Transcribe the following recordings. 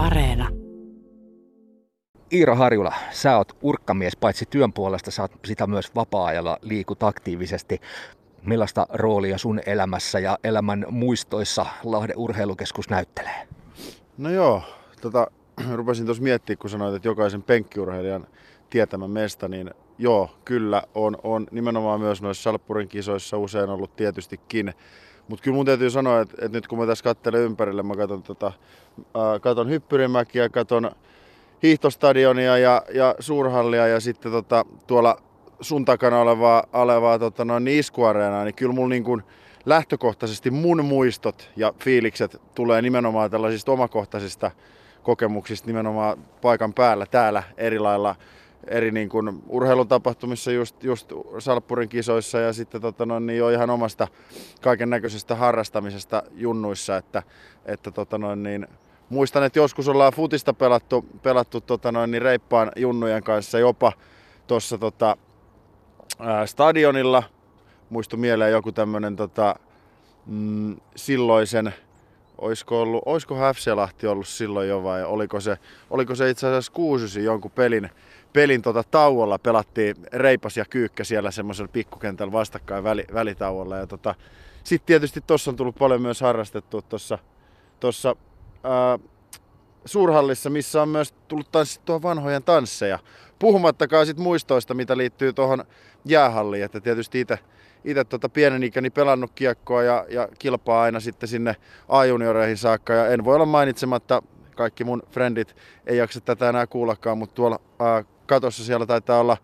Areena. Iiro Harjula, sä oot urkkamies paitsi työn puolesta, sä oot sitä myös vapaa-ajalla liikut aktiivisesti. Millaista roolia sun elämässä ja elämän muistoissa Lahden urheilukeskus näyttelee? No joo, tota, rupesin tuossa miettimään, kun sanoit, että jokaisen penkkiurheilijan tietämä mesta, niin joo, kyllä on, on nimenomaan myös noissa Salppurin kisoissa usein ollut tietystikin. Mutta kyllä mun täytyy sanoa, että, että nyt kun mä tässä katselen ympärille, mä katson, tota, äh, katon Hyppyrimäkiä, katon hiihtostadionia ja, ja suurhallia ja sitten tota, tuolla sun takana olevaa, olevaa tota, noin iskuareenaa, niin kyllä mulla niin kuin lähtökohtaisesti mun muistot ja fiilikset tulee nimenomaan tällaisista omakohtaisista kokemuksista nimenomaan paikan päällä täällä eri lailla eri niin kuin urheilutapahtumissa, just, just Salppurin kisoissa ja sitten tota noin, niin jo ihan omasta kaiken näköisestä harrastamisesta junnuissa, että, että tota noin, niin, muistan, että joskus ollaan futista pelattu, pelattu tota noin, niin reippaan junnujen kanssa jopa tuossa tota, stadionilla. Muistu mieleen joku tämmönen tota, mm, silloisen, oisko, ollut, oisko Häfselahti ollut silloin jo vai oliko se, oliko se itse asiassa kuusysi jonkun pelin, pelin tota tauolla pelattiin reipas ja kyykkä siellä semmoisella pikkukentällä vastakkain väli, välitauolla. Ja tota, sitten tietysti tuossa on tullut paljon myös harrastettua tuossa tossa, suurhallissa, missä on myös tullut tanssittua vanhojen tansseja. Puhumattakaan sit muistoista, mitä liittyy tuohon jäähalliin, että tietysti itse tota pienen ikäni pelannut kiekkoa ja, ja kilpaa aina sitten sinne A-junioreihin saakka. Ja en voi olla mainitsematta, kaikki mun frendit ei jaksa tätä enää kuullakaan, mutta tuolla ää, katossa siellä taitaa olla,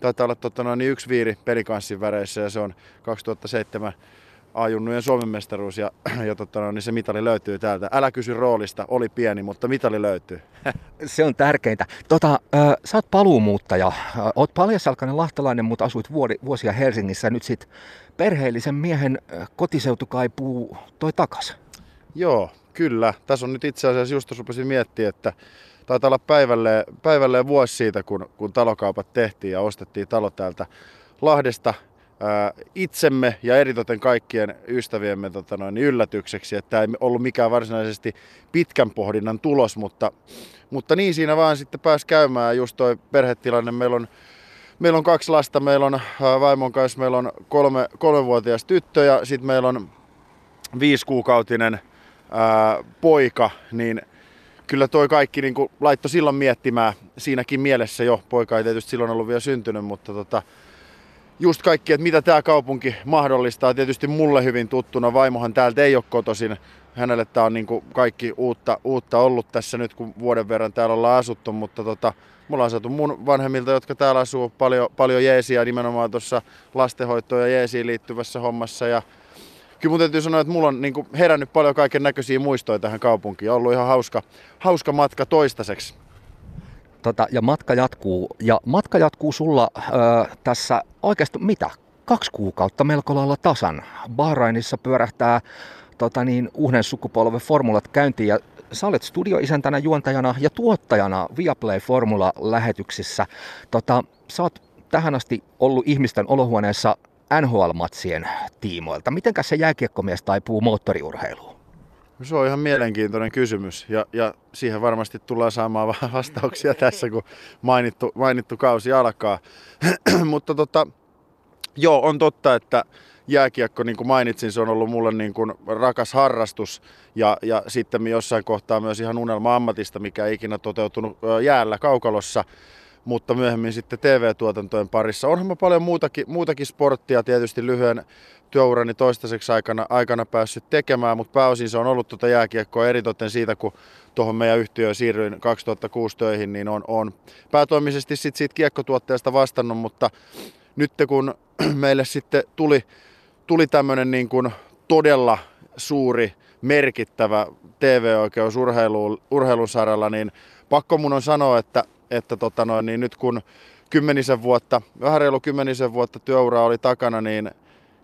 taitaa olla totta noin, niin yksi viiri pelikanssin väreissä ja se on 2007 A-junnujen Suomen mestaruus ja, ja totta, no, niin se mitali löytyy täältä. Älä kysy roolista, oli pieni, mutta mitali löytyy. se on tärkeintä. Tota, äh, sä oot paluumuuttaja. Äh, oot paljasalkainen lahtelainen, mutta asuit vuori, vuosia Helsingissä. Nyt sit perheellisen miehen äh, kotiseutu kaipuu toi takas. Joo, kyllä. Tässä on nyt itse asiassa just rupesin miettimään, että taitaa olla päivälleen, päivälleen vuosi siitä, kun, kun talokaupat tehtiin ja ostettiin talo täältä Lahdesta itsemme ja eritoten kaikkien ystäviemme tota noin, yllätykseksi, että tämä ei ollut mikään varsinaisesti pitkän pohdinnan tulos, mutta, mutta niin siinä vaan sitten pääsi käymään just toi perhetilanne. Meillä on, meillä on kaksi lasta, meillä on vaimon kanssa, meillä on kolme, kolmevuotias tyttö ja sitten meillä on viisikuukautinen ää, poika, niin kyllä toi kaikki niin laittoi silloin miettimään siinäkin mielessä jo. Poika ei tietysti silloin ollut vielä syntynyt, mutta tota, just kaikki, että mitä tämä kaupunki mahdollistaa. Tietysti mulle hyvin tuttuna, vaimohan täältä ei ole kotoisin. Hänelle tämä on niin kuin kaikki uutta, uutta ollut tässä nyt, kun vuoden verran täällä ollaan asuttu, mutta tota, mulla on saatu mun vanhemmilta, jotka täällä asuu, paljon, paljon jeesiä nimenomaan tuossa lastenhoitoon ja jeesiin liittyvässä hommassa. Ja kyllä mun täytyy sanoa, että mulla on niin kuin herännyt paljon kaiken näköisiä muistoja tähän kaupunkiin. On ollut ihan hauska, hauska matka toistaiseksi. Tota, ja matka jatkuu. Ja matka jatkuu sulla ö, tässä oikeasti mitä? Kaksi kuukautta melko lailla tasan. Bahrainissa pyörähtää tota niin, uuden sukupolven formulat käyntiin ja sä olet studioisäntänä, juontajana ja tuottajana Viaplay Formula-lähetyksissä. Tota, sä oot tähän asti ollut ihmisten olohuoneessa NHL-matsien tiimoilta. Mitenkäs se jääkiekkomies taipuu moottoriurheiluun? Se on ihan mielenkiintoinen kysymys ja, ja siihen varmasti tullaan saamaan vastauksia tässä, kun mainittu, mainittu kausi alkaa. Mutta tota, joo, on totta, että jääkiekko, niin kuin mainitsin, se on ollut mulle niin kuin rakas harrastus ja, ja sitten jossain kohtaa myös ihan unelma ammatista, mikä ei ikinä toteutunut jäällä kaukalossa mutta myöhemmin sitten TV-tuotantojen parissa. Onhan mä paljon muutakin, muutakin sporttia tietysti lyhyen työurani toistaiseksi aikana, aikana päässyt tekemään, mutta pääosin se on ollut tuota jääkiekkoa eritoten siitä, kun tuohon meidän yhtiöön siirryin 2006 töihin, niin on, on päätoimisesti sit siitä kiekkotuotteesta vastannut, mutta nyt kun meille sitten tuli, tuli tämmöinen niin kuin todella suuri, merkittävä TV-oikeus urheilu, urheilun saralla, niin pakko mun on sanoa, että, että tota noin, niin nyt kun kymmenisen vuotta, vähän reilu kymmenisen vuotta työuraa oli takana, niin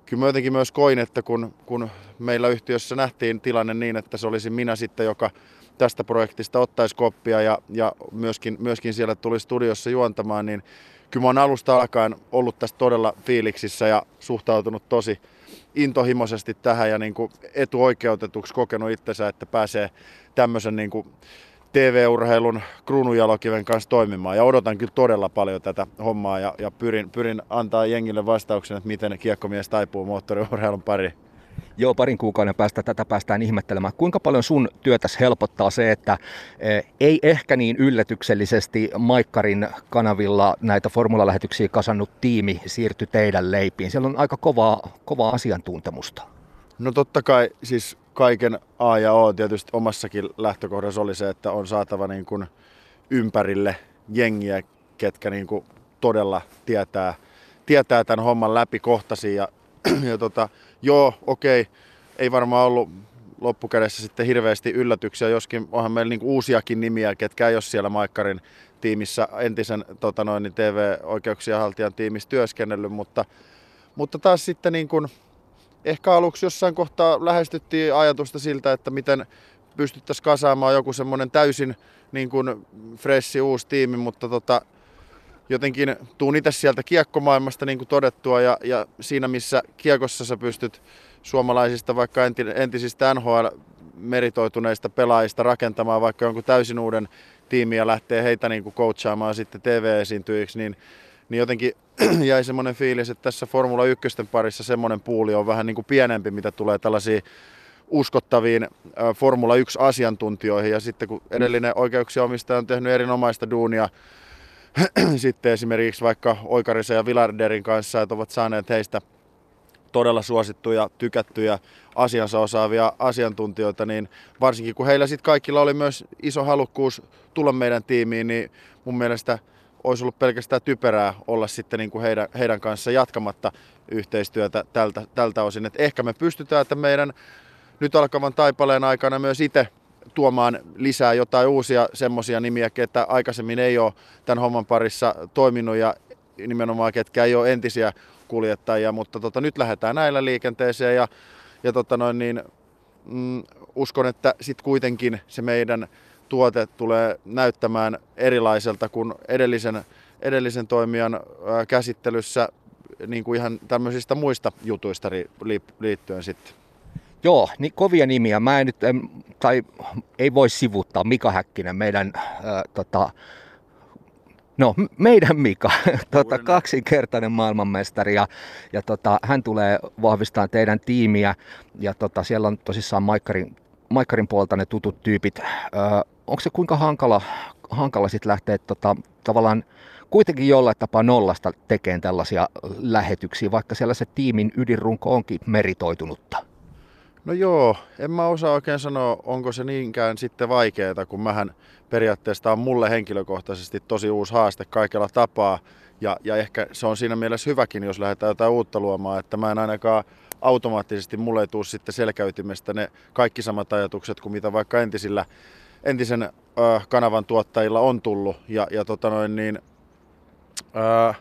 kyllä mä jotenkin myös koin, että kun, kun meillä yhtiössä nähtiin tilanne niin, että se olisi minä sitten, joka tästä projektista ottaisi koppia ja, ja myöskin, myöskin siellä tuli studiossa juontamaan, niin kyllä mä oon alusta alkaen ollut tästä todella fiiliksissä ja suhtautunut tosi intohimoisesti tähän ja niin kuin etuoikeutetuksi kokenut itsensä, että pääsee tämmöisen niin kuin TV-urheilun kruununjalokiven kanssa toimimaan. Ja odotan kyllä todella paljon tätä hommaa ja, ja pyrin, pyrin antaa jengille vastauksen, että miten kiekkomies taipuu moottoriurheilun pariin. Joo, parin kuukauden päästä tätä päästään ihmettelemään. Kuinka paljon sun työtäs helpottaa se, että eh, ei ehkä niin yllätyksellisesti Maikkarin kanavilla näitä formulalähetyksiä kasannut tiimi siirtyi teidän leipiin? Siellä on aika kovaa, kovaa asiantuntemusta. No totta kai siis kaiken A ja O tietysti omassakin lähtökohdassa oli se, että on saatava niin kuin ympärille jengiä, ketkä niin kuin todella tietää, tietää tämän homman läpi kohtasi. Ja, ja tota, joo, okei, ei varmaan ollut loppukädessä sitten hirveästi yllätyksiä, joskin onhan meillä niin uusiakin nimiä, ketkä ei ole siellä Maikkarin tiimissä entisen tota noin, niin TV-oikeuksia haltijan tiimissä työskennellyt, mutta, mutta taas sitten niin kuin, ehkä aluksi jossain kohtaa lähestyttiin ajatusta siltä, että miten pystyttäisiin kasaamaan joku semmoinen täysin niin kuin freshi uusi tiimi, mutta tota, jotenkin tuun itse sieltä kiekkomaailmasta niin kuin todettua ja, ja siinä missä kiekossa sä pystyt suomalaisista vaikka entisistä NHL meritoituneista pelaajista rakentamaan vaikka jonkun täysin uuden tiimiä ja lähtee heitä niin kuin coachaamaan sitten TV-esiintyjiksi, niin niin jotenkin jäi semmoinen fiilis, että tässä Formula 1 parissa semmoinen puuli on vähän niin kuin pienempi, mitä tulee tällaisiin uskottaviin Formula 1-asiantuntijoihin. Ja sitten kun edellinen oikeuksia omistaja on tehnyt erinomaista duunia sitten esimerkiksi vaikka Oikarisen ja Villarderin kanssa, että ovat saaneet heistä todella suosittuja, tykättyjä, asiansa osaavia asiantuntijoita, niin varsinkin kun heillä sitten kaikilla oli myös iso halukkuus tulla meidän tiimiin, niin mun mielestä – olisi ollut pelkästään typerää olla sitten niin kuin heidän, heidän kanssa jatkamatta yhteistyötä tältä, tältä osin. Et ehkä me pystytään, että meidän nyt alkavan taipaleen aikana myös itse tuomaan lisää jotain uusia semmoisia nimiä, että aikaisemmin ei ole tämän homman parissa toiminut ja nimenomaan ketkä ei ole entisiä kuljettajia, mutta tota, nyt lähdetään näillä liikenteeseen ja, ja tota noin, niin, mm, uskon, että sitten kuitenkin se meidän tuote tulee näyttämään erilaiselta kuin edellisen, edellisen toimijan käsittelyssä niin kuin ihan tämmöisistä muista jutuista liittyen sitten. Joo, niin kovia nimiä. Mä en nyt, en, tai ei voi sivuttaa Mika Häkkinen, meidän äh, tota, No, meidän Mika, tota, kaksinkertainen maailmanmestari ja, ja tota, hän tulee vahvistamaan teidän tiimiä ja tota, siellä on tosissaan Maikkarin, Maikkarin puolta ne tutut tyypit. Öö, onko se kuinka hankala, hankala sitten lähteä tota, tavallaan kuitenkin jollain tapaa nollasta tekemään tällaisia lähetyksiä, vaikka siellä se tiimin ydinrunko onkin meritoitunutta? No joo, en mä osaa oikein sanoa, onko se niinkään sitten vaikeaa, kun mähän periaatteessa on mulle henkilökohtaisesti tosi uusi haaste kaikella tapaa. Ja, ja ehkä se on siinä mielessä hyväkin, jos lähdetään jotain uutta luomaan, että mä en ainakaan automaattisesti mulle ei tule sitten selkäytimestä ne kaikki samat ajatukset kuin mitä vaikka entisillä entisen äh, kanavan tuottajilla on tullut. Ja, ja tota noin, niin, äh,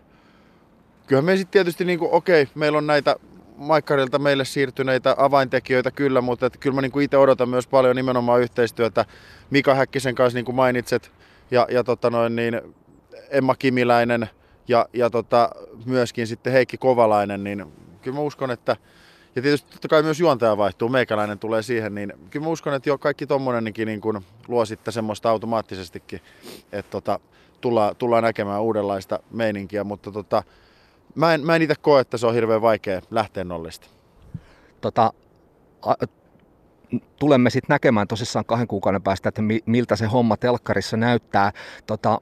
kyllähän me sitten tietysti, niin kuin, okei, meillä on näitä Maikkarilta meille siirtyneitä avaintekijöitä kyllä, mutta että kyllä mä niin itse odotan myös paljon nimenomaan yhteistyötä Mika Häkkisen kanssa, niin kuin mainitset, ja, ja tota noin, niin Emma Kimiläinen ja, ja tota, myöskin sitten Heikki Kovalainen, niin kyllä mä uskon, että ja tietysti totta kai myös juontaja vaihtuu, meikäläinen tulee siihen, niin kyllä mä uskon, että jo kaikki tommonenkin niin kuin luo sitten semmoista automaattisestikin, että tota, tullaan, tullaan näkemään uudenlaista meininkiä, mutta tota, mä en, mä en itse koe, että se on hirveän vaikea lähteä nollista. Tota, a, tulemme sitten näkemään tosissaan kahden kuukauden päästä, että miltä se homma telkkarissa näyttää. Tota,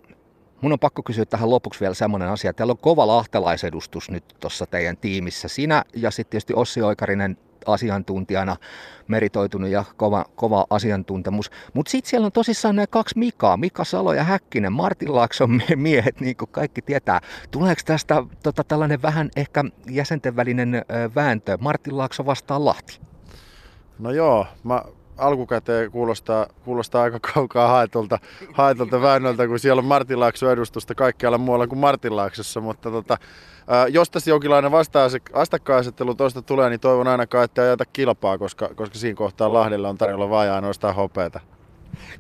Mun on pakko kysyä tähän lopuksi vielä semmoinen asia. Teillä on kova lahtelaisedustus nyt tuossa teidän tiimissä. Sinä ja sitten tietysti Ossi Oikarinen asiantuntijana meritoitunut ja kova, kova asiantuntemus. Mutta sitten siellä on tosissaan nämä kaksi Mikaa, Mika Salo ja Häkkinen, Martin Laakson miehet, niin kuin kaikki tietää. Tuleeko tästä tota, tällainen vähän ehkä jäsenten välinen vääntö, Martin Laakso vastaan Lahti? No joo, mä alkukäteen kuulostaa, kuulostaa aika kaukaa haetulta, haetulta väännöltä, kun siellä on Martin Laakso edustusta kaikkialla muualla kuin Martin Laaksossa, mutta tota, jos tässä jonkinlainen vastakkainasettelu tuosta tulee, niin toivon ainakaan, että ajata kilpaa, koska, koska siinä kohtaa Lahdella on tarjolla vain ainoastaan hopeeta.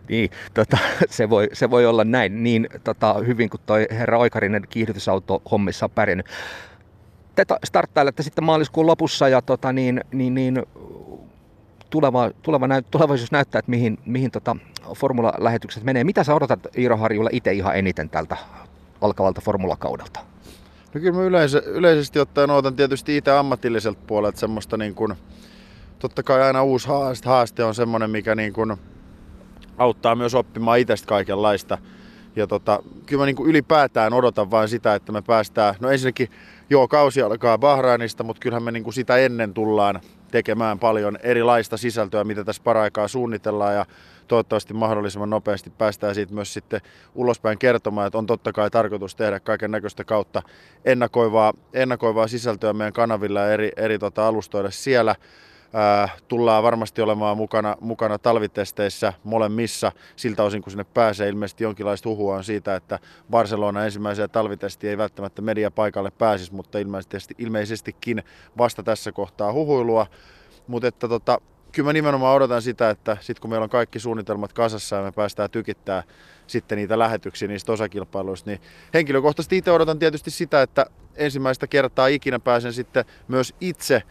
Niin, tota, se, voi, se voi olla näin niin tota, hyvin kuin toi herra Oikarinen kiihdytysauto hommissa on pärjännyt. Te starttailette sitten maaliskuun lopussa ja tota, niin, niin, niin, tuleva, tuleva tulevaisuus näyttää, että mihin, mihin tota formula-lähetykset menee. Mitä sä odotat Iiro Harjulla itse ihan eniten tältä alkavalta formulakaudelta? No kyllä mä yleensä, yleisesti ottaen odotan tietysti itse ammatilliselta puolelta semmoista niin kuin, totta kai aina uusi haaste, haaste on semmoinen, mikä niin kuin auttaa myös oppimaan itsestä kaikenlaista. Ja tota, kyllä mä niin kuin ylipäätään odotan vain sitä, että me päästään, no ensinnäkin joo, kausi alkaa Bahrainista, mutta kyllähän me niin kuin sitä ennen tullaan tekemään paljon erilaista sisältöä, mitä tässä paraikaa suunnitellaan ja toivottavasti mahdollisimman nopeasti päästään siitä myös sitten ulospäin kertomaan, että on totta kai tarkoitus tehdä kaiken näköistä kautta ennakoivaa, ennakoivaa sisältöä meidän kanavilla ja eri, eri tota, alustoille siellä. Tullaan varmasti olemaan mukana, mukana talvitesteissä molemmissa siltä osin, kun sinne pääsee. Ilmeisesti jonkinlaista huhua on siitä, että Barcelona ensimmäiseen talvitestiin ei välttämättä media paikalle pääsisi, mutta ilmeisesti, ilmeisestikin vasta tässä kohtaa huhuilua. Mutta että tota, kyllä mä nimenomaan odotan sitä, että sitten kun meillä on kaikki suunnitelmat kasassa ja me päästään tykittää sitten niitä lähetyksiä niistä osakilpailuista, niin henkilökohtaisesti itse odotan tietysti sitä, että ensimmäistä kertaa ikinä pääsen sitten myös itse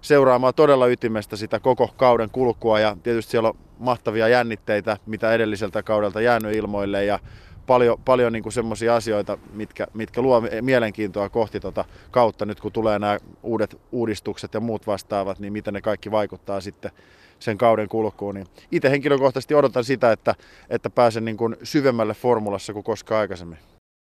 seuraamaan todella ytimestä sitä koko kauden kulkua ja tietysti siellä on mahtavia jännitteitä, mitä edelliseltä kaudelta jäänyt ilmoille ja paljon, paljon niin semmoisia asioita, mitkä, mitkä luo mielenkiintoa kohti tota kautta nyt kun tulee nämä uudet uudistukset ja muut vastaavat, niin miten ne kaikki vaikuttaa sitten sen kauden kulkuun. Niin itse henkilökohtaisesti odotan sitä, että, että pääsen niin kuin syvemmälle formulassa kuin koskaan aikaisemmin.